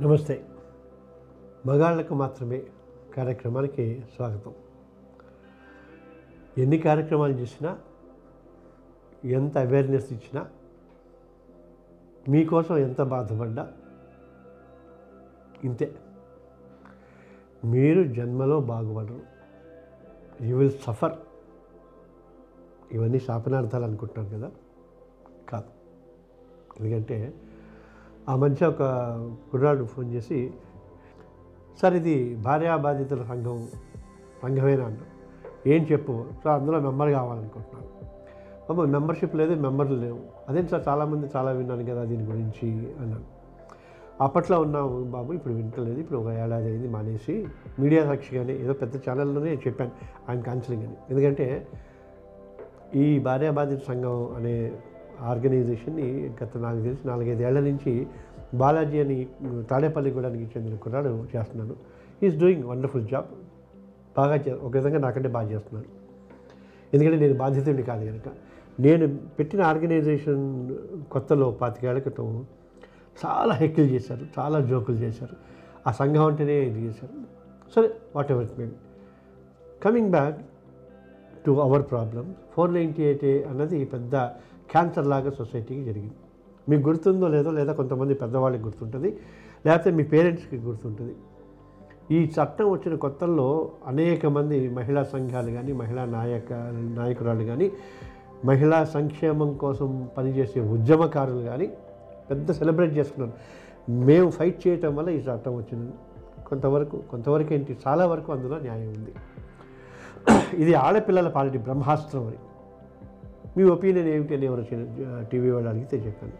నమస్తే. మగాళ్ళకు మాత్రమే కార్యక్రమానికి స్వాగతం. ఎన్ని కార్యక్రమాలు చేసినా ఎంత అవేర్నెస్ ఇచ్చినా మీకోసం ఎంత బాధపడ్డా ఇంతే. మీరు జన్మలో బాగుపడరు. యూ విల్ సఫర్ ఇవన్నీ శాపనార్థాలు అనుకుంటున్నారు కదా? కాదు. ఎందుకంటే ఆ మంచి ఒక కుర్రాడు ఫోన్ చేసి సార్ ఇది భార్యా బాధితుల సంఘం సంఘమేనా అన్న ఏం చెప్పు సార్ అందులో మెంబర్ కావాలనుకుంటున్నాను. అమ్మ మెంబర్షిప్ లేదు మెంబర్లు లేవు. అదేంటి సార్ చాలామంది చాలా విన్నాను కదా దీని గురించి అన్నాను అప్పట్లో ఉన్నాము బాబు ఇప్పుడు వింటలేదు ఇప్పుడు ఒక ఏడాది అయింది మానేసి మీడియా సాక్షిగానే ఏదో పెద్ద ఛానల్లోనే చెప్పాను ఆయన కౌన్సిలింగ్ అని. ఎందుకంటే ఈ భార్యా బాధిత సంఘం అనే ఆర్గనైజేషన్ని గత నాకు తెలిసి నాలుగైదేళ్ళ నుంచి బాలాజీ అని తాడేపల్లిగూడానికి చెందిన కుర్రాడు చేస్తున్నాను ఈజ్ డూయింగ్ వండర్ఫుల్ జాబ్ బాగా చే ఒక విధంగా నాకంటే బాగా చేస్తున్నాను ఎందుకంటే నేను బాధితుడిని కాదు కనుక నేను పెట్టిన ఆర్గనైజేషన్ కొత్తలో పాతికేళ్ళ క్రితం చాలా హెక్కులు చేశారు చాలా జోకులు చేశారు. ఆ సంఘం అంటేనే ఇది చేశారు. సరే whatever maybe coming back to our problem four ninety eight అన్నది పెద్ద క్యాన్సర్ లాగా సొసైటీకి జరిగింది. మీకు గుర్తుందో లేదో లేదా కొంతమంది పెద్దవాళ్ళకి గుర్తుంటుంది లేకపోతే మీ పేరెంట్స్కి గుర్తుంటుంది. ఈ చట్టం వచ్చిన కొత్తల్లో అనేక మంది మహిళా సంఘాలు కానీ మహిళా నాయక నాయకురాలు కానీ మహిళా సంక్షేమం కోసం పనిచేసే ఉద్యమకారులు కానీ పెద్ద సెలబ్రేట్ చేసుకున్నారు. మేము ఫైట్ చేయటం వల్ల ఈ చట్టం వచ్చింది. కొంతవరకు కొంతవరకు ఏంటి చాలా వరకు అందులో న్యాయం ఉంది. ఇది ఆడపిల్లల పాలిటీ బ్రహ్మాస్త్రం అని మీ ఒపీనియన్ ఏమిటి అని ఎవరు టీవీ వాళ్ళు అడిగితే చెప్పాను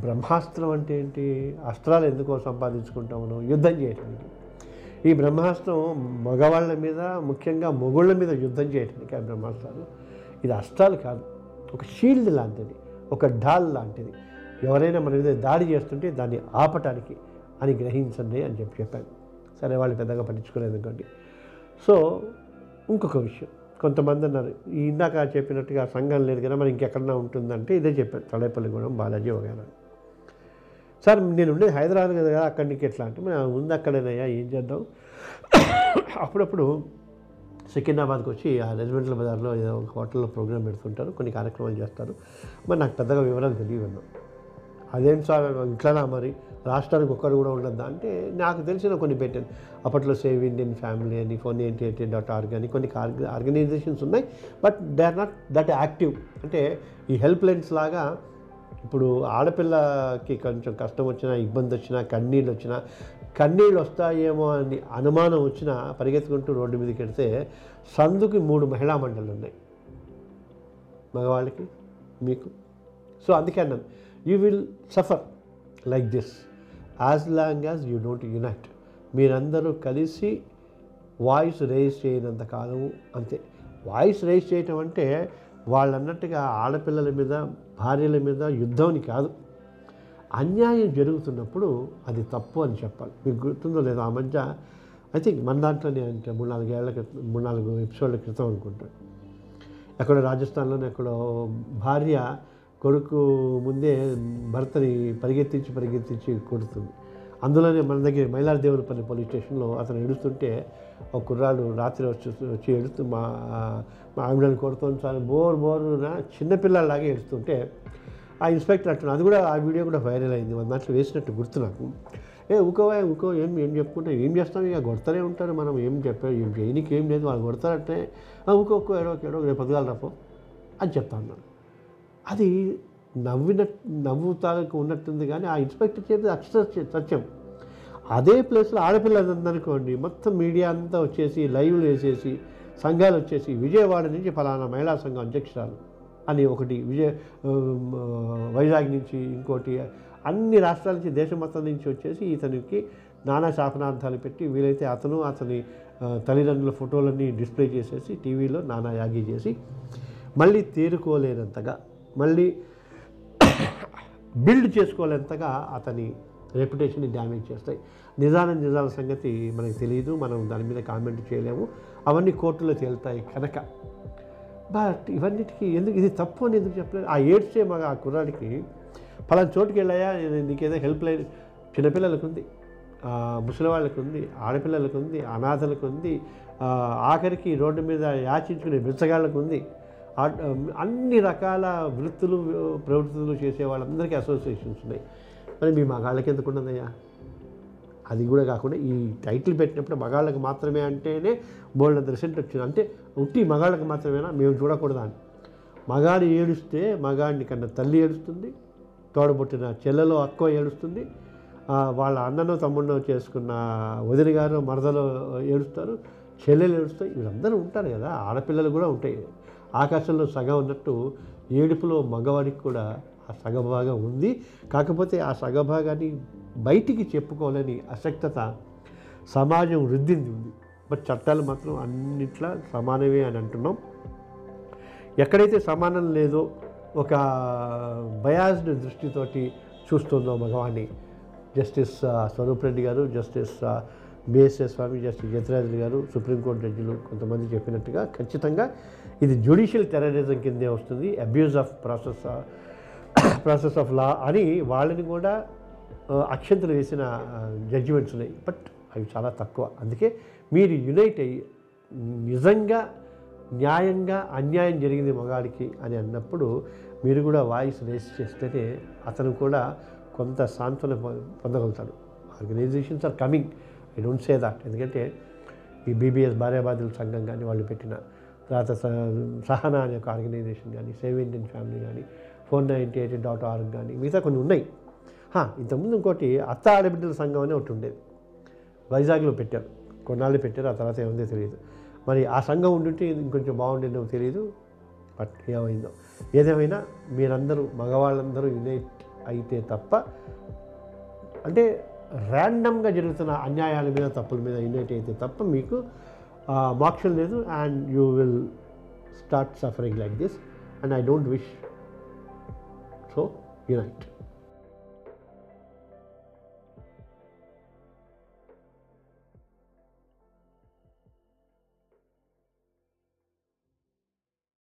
బ్రహ్మాస్త్రం అంటే ఏంటి? అస్త్రాలు ఎందుకో సంపాదించుకుంటామను యుద్ధం చేయటానికి. ఈ బ్రహ్మాస్త్రం మగవాళ్ళ మీద ముఖ్యంగా మొగుళ్ళ మీద యుద్ధం చేయటానికి ఆ బ్రహ్మాస్త్రాలు. ఇది అస్త్రాలు కాదు ఒక షీల్డ్ లాంటిది ఒక డాల్ లాంటిది. ఎవరైనా మన మీద దాడి చేస్తుంటే దాన్ని ఆపటానికి అని గ్రహించండి అని చెప్పి చెప్పాను సరే వాళ్ళు పెద్దగా పట్టించుకోలేదు అనుకోండి. సో ఇంకొక విషయం. కొంతమంది అన్నారు ఇందాక చెప్పినట్టుగా సంఘం లేదు కదా మరి ఇంకెక్కడన్నా ఉంటుందంటే ఇదే చెప్పారు తలైపల్లిగూడెం బాలాజీ వగేరా సార్ నేను ఉండేది హైదరాబాద్ కదా అక్కడి నుంచి ఎట్లా అంటే మరి ఉంది అక్కడేనయ్యా ఏం చేద్దాం? అప్పుడప్పుడు సికింద్రాబాద్కి వచ్చి ఆ రెజిమెంటల్ బజార్లో ఏదో ఒక హోటల్లో ప్రోగ్రామ్ పెడుతుంటారు కొన్ని కార్యక్రమాలు చేస్తారు. మరి నాకు పెద్దగా వివరాలు తెలియదు అదేంటి సార్ ఇట్లానా మరి? రాష్ట్రానికి ఒక్కరు కూడా ఉండద్దా? అంటే నాకు తెలిసిన కొన్ని పెట్టాను. అప్పట్లో సేవ్ ఇండియన్ ఫ్యామిలీ అని ఫోన్ ఏంటి డాట్ ఆర్గ్ అని కొన్ని ఆర్గనైజేషన్స్ ఉన్నాయి. But they are not that active అంటే ఈ హెల్ప్ లైన్స్ లాగా ఇప్పుడు ఆడపిల్లకి కొంచెం కష్టం వచ్చినా ఇబ్బంది వచ్చినా కన్నీళ్ళు వచ్చినా కన్నీళ్ళు వస్తాయేమో అని అనుమానం వచ్చినా పరిగెత్తుకుంటూ రోడ్డు మీదకి వెడితే సందుకి మూడు మహిళా మండళ్ళు ఉన్నాయి మగవాళ్ళకి మీకు? సో అందుకే అన్నాను. You will suffer like this as long as you don't unite మీరందరూ కలిసి వాయిస్ రేజ్ చేయనంత కాలము అంతే. వాయిస్ రేజ్ చేయటం అంటే వాళ్ళు అన్నట్టుగా ఆడపిల్లల మీద భార్యల మీద యుద్ధంని కాదు. అన్యాయం జరుగుతున్నప్పుడు అది తప్పు అని చెప్పాలి. మీకు గుర్తుందో లేదో ఆ మధ్య ఐ థింక్ మన దాంట్లోనే అంటే మూడు నాలుగు ఏళ్ళ క్రితం మూడు నాలుగు ఎపిసోడ్ల క్రితం అనుకుంటాను ఎక్కడో రాజస్థాన్లోనే ఎక్కడో భార్య కొడుకు ముందే భర్తని పరిగెత్తించి పరిగెత్తించి కొడుతుంది. అందులోనే మన దగ్గర మైలారదేవులపల్లి పోలీస్ స్టేషన్లో అతను ఏడుస్తుంటే ఒక కుర్రాడు రాత్రి వచ్చి వచ్చి ఎడుతూ మా మా ఆవిడని కొడుతుంది సార్ బోర్ బోరున చిన్నపిల్లలాగే ఎడుతుంటే ఆ ఇన్స్పెక్టర్ అంటున్నా అది కూడా ఆ వీడియో కూడా వైరల్ అయింది. మన దాంట్లో వేసినట్టు గుర్తు నాకు. ఏ ఊకోవా ఊకో ఏం ఏం చెప్పుకుంటే ఏం చేస్తాం ఇక కొడతానే ఉంటారు మనం ఏం చెప్పారు ఏం చేయనికి ఏం లేదు వాళ్ళు కొడతారంటే ఊకో ఒక్కో ఏడో ఏడో రేపు పొద్దుగాల రాపో అని చెప్తా ఉన్నాను అది నవ్విన నవ్వుతాలకు ఉన్నట్టుంది కానీ ఆ ఇన్స్పెక్టర్ చేతి అక్షర సత్యం. అదే ప్లేస్లో ఆడపిల్లలు అనుకోండి మొత్తం మీడియా అంతా వచ్చేసి లైవ్లు వేసేసి సంఘాలు వచ్చేసి విజయవాడ నుంచి ఫలానా మహిళా సంఘం అధ్యక్షురాలు అని ఒకటి విజయ వైజాగ్ నుంచి ఇంకోటి అన్ని రాష్ట్రాల నుంచి దేశం మొత్తం నుంచి వచ్చేసి ఇతనికి నానా శాపనార్థాలు పెట్టి వీలైతే అతను అతని తల్లిదండ్రుల ఫోటోలన్నీ డిస్ప్లే చేసేసి టీవీలో నానా యాగి చేసి మళ్ళీ తేరుకోలేనంతగా మళ్ళీ బిల్డ్ చేసుకోలేంతగా అతని రెప్యుటేషన్ని డ్యామేజ్ చేస్తాయి. నిజాన నిజాల సంగతి మనకు తెలియదు. మనం దాని మీద కామెంట్ చేయలేము. అవన్నీ కోర్టులో తేలుతాయి కనుక. బట్ ఇవన్నిటికీ ఎందుకు ఇది తప్పు అని ఎందుకు చెప్పలేదు? ఆ ఏడ్చే మగ ఆ కుర్రాడికి పలానా చోటుకి వెళ్ళాయా? నేను నీకేదో హెల్ప్ లైన్ చిన్నపిల్లలకు ఉంది. ముసలి వాళ్ళకు ఉంది ఆడపిల్లలకు ఉంది అనాథలకు ఉంది ఆఖరికి రోడ్డు మీద యాచించుకునే బిచ్చగాళ్ళకు ఉంది. అన్ని రకాల వృత్తులు ప్రవృత్తులు చేసే వాళ్ళందరికీ అసోసియేషన్స్ ఉన్నాయి. మరి మీ మగాళ్ళకి ఎందుకు ఉండదయ్యా? అది కూడా కాకుండా ఈ టైటిల్ పెట్టినప్పుడు మగాళ్ళకి మాత్రమే అంటేనే బోల్డ్ రిసెంట్ వచ్చింది అంటే ఉట్టి మగాళ్ళకి మాత్రమేనా? మేము చూడకూడదా అని. మగాడు ఏడుస్తే మగాడిని కన్నా తల్లి ఏడుస్తుంది తోడబుట్టిన చెల్లెలో అక్క ఏడుస్తుంది వాళ్ళ అన్ననో తమ్ముడు చేసుకున్న వదిన గారు మరదలో ఏడుస్తారు చెల్లెలు ఏడుస్తాయి వీళ్ళందరూ ఉంటారు కదా ఆడపిల్లలు కూడా ఉంటాయి. ఆకాశంలో సగం ఉన్నట్టు ఏడుపులో మగవాడికి కూడా ఆ సగభాగం ఉంది. కాకపోతే ఆ సగభాగాన్ని బయటికి చెప్పుకోలేని అశక్తత సమాజం వృద్ధింది ఉంది. బట్ చట్టాలు మాత్రం అన్నిట్లా సమానమే అని అంటున్నాం. ఎక్కడైతే సమానం లేదో ఒక బయాస్డ్ దృష్టితోటి చూస్తుందో మగవాణ్ణి జస్టిస్ స్వరూప్ రెడ్డి గారు జస్టిస్ బిఎస్ఏ స్వామి జస్టిస్ జయరాజులు గారు సుప్రీంకోర్టు జడ్జిలు కొంతమంది చెప్పినట్టుగా ఖచ్చితంగా ఇది జ్యుడిషియల్ టెర్రరిజం కిందే వస్తుంది abuse of process process of law అని వాళ్ళని కూడా అక్షంతలు వేసిన జడ్జిమెంట్స్ ఉన్నాయి. బట్ అవి చాలా తక్కువ. అందుకే మీరు యునైట్ అయ్యి నిజంగా న్యాయంగా అన్యాయం జరిగింది మగాడికి అని అన్నప్పుడు మీరు కూడా వాయిస్ రేస్ చేస్తేనే అతను కూడా కొంత సాంత్వన పొందగలుగుతాడు. Organizations are coming. I don't say that ఎందుకంటే ఈ బీబీఎస్ భార్యాబాదుల సంఘం కానీ వాళ్ళు పెట్టిన తర్వాత స- సహనా అనే ఒక ఆర్గనైజేషన్ కానీ సేవ్ ఇండియన్ ఫ్యామిలీ కానీ four ninety eight dot org కానీ మిగతా కొన్ని ఉన్నాయి. ఇంతకుముందు ఇంకోటి అత్త ఆడబిడ్డల సంఘం అనే ఒకటి ఉండేది. వైజాగ్లో పెట్టారు కొన్నాళ్ళు పెట్టారు. ఆ తర్వాత ఏముందో తెలియదు. మరి ఆ సంఘం ఉండుంటే ఇంకొంచెం బాగుండేదో తెలియదు బట్ ఏమైందో. ఏదేమైనా మీరందరూ మగవాళ్ళందరూ యునైట్ అయితే తప్ప అంటే ర్యాండమ్గా జరుగుతున్న అన్యాయాల మీద తప్పుల మీద యునైట్ అయితే తప్ప మీకు మోక్షం లేదు. And you will start suffering like this and I don't wish so unite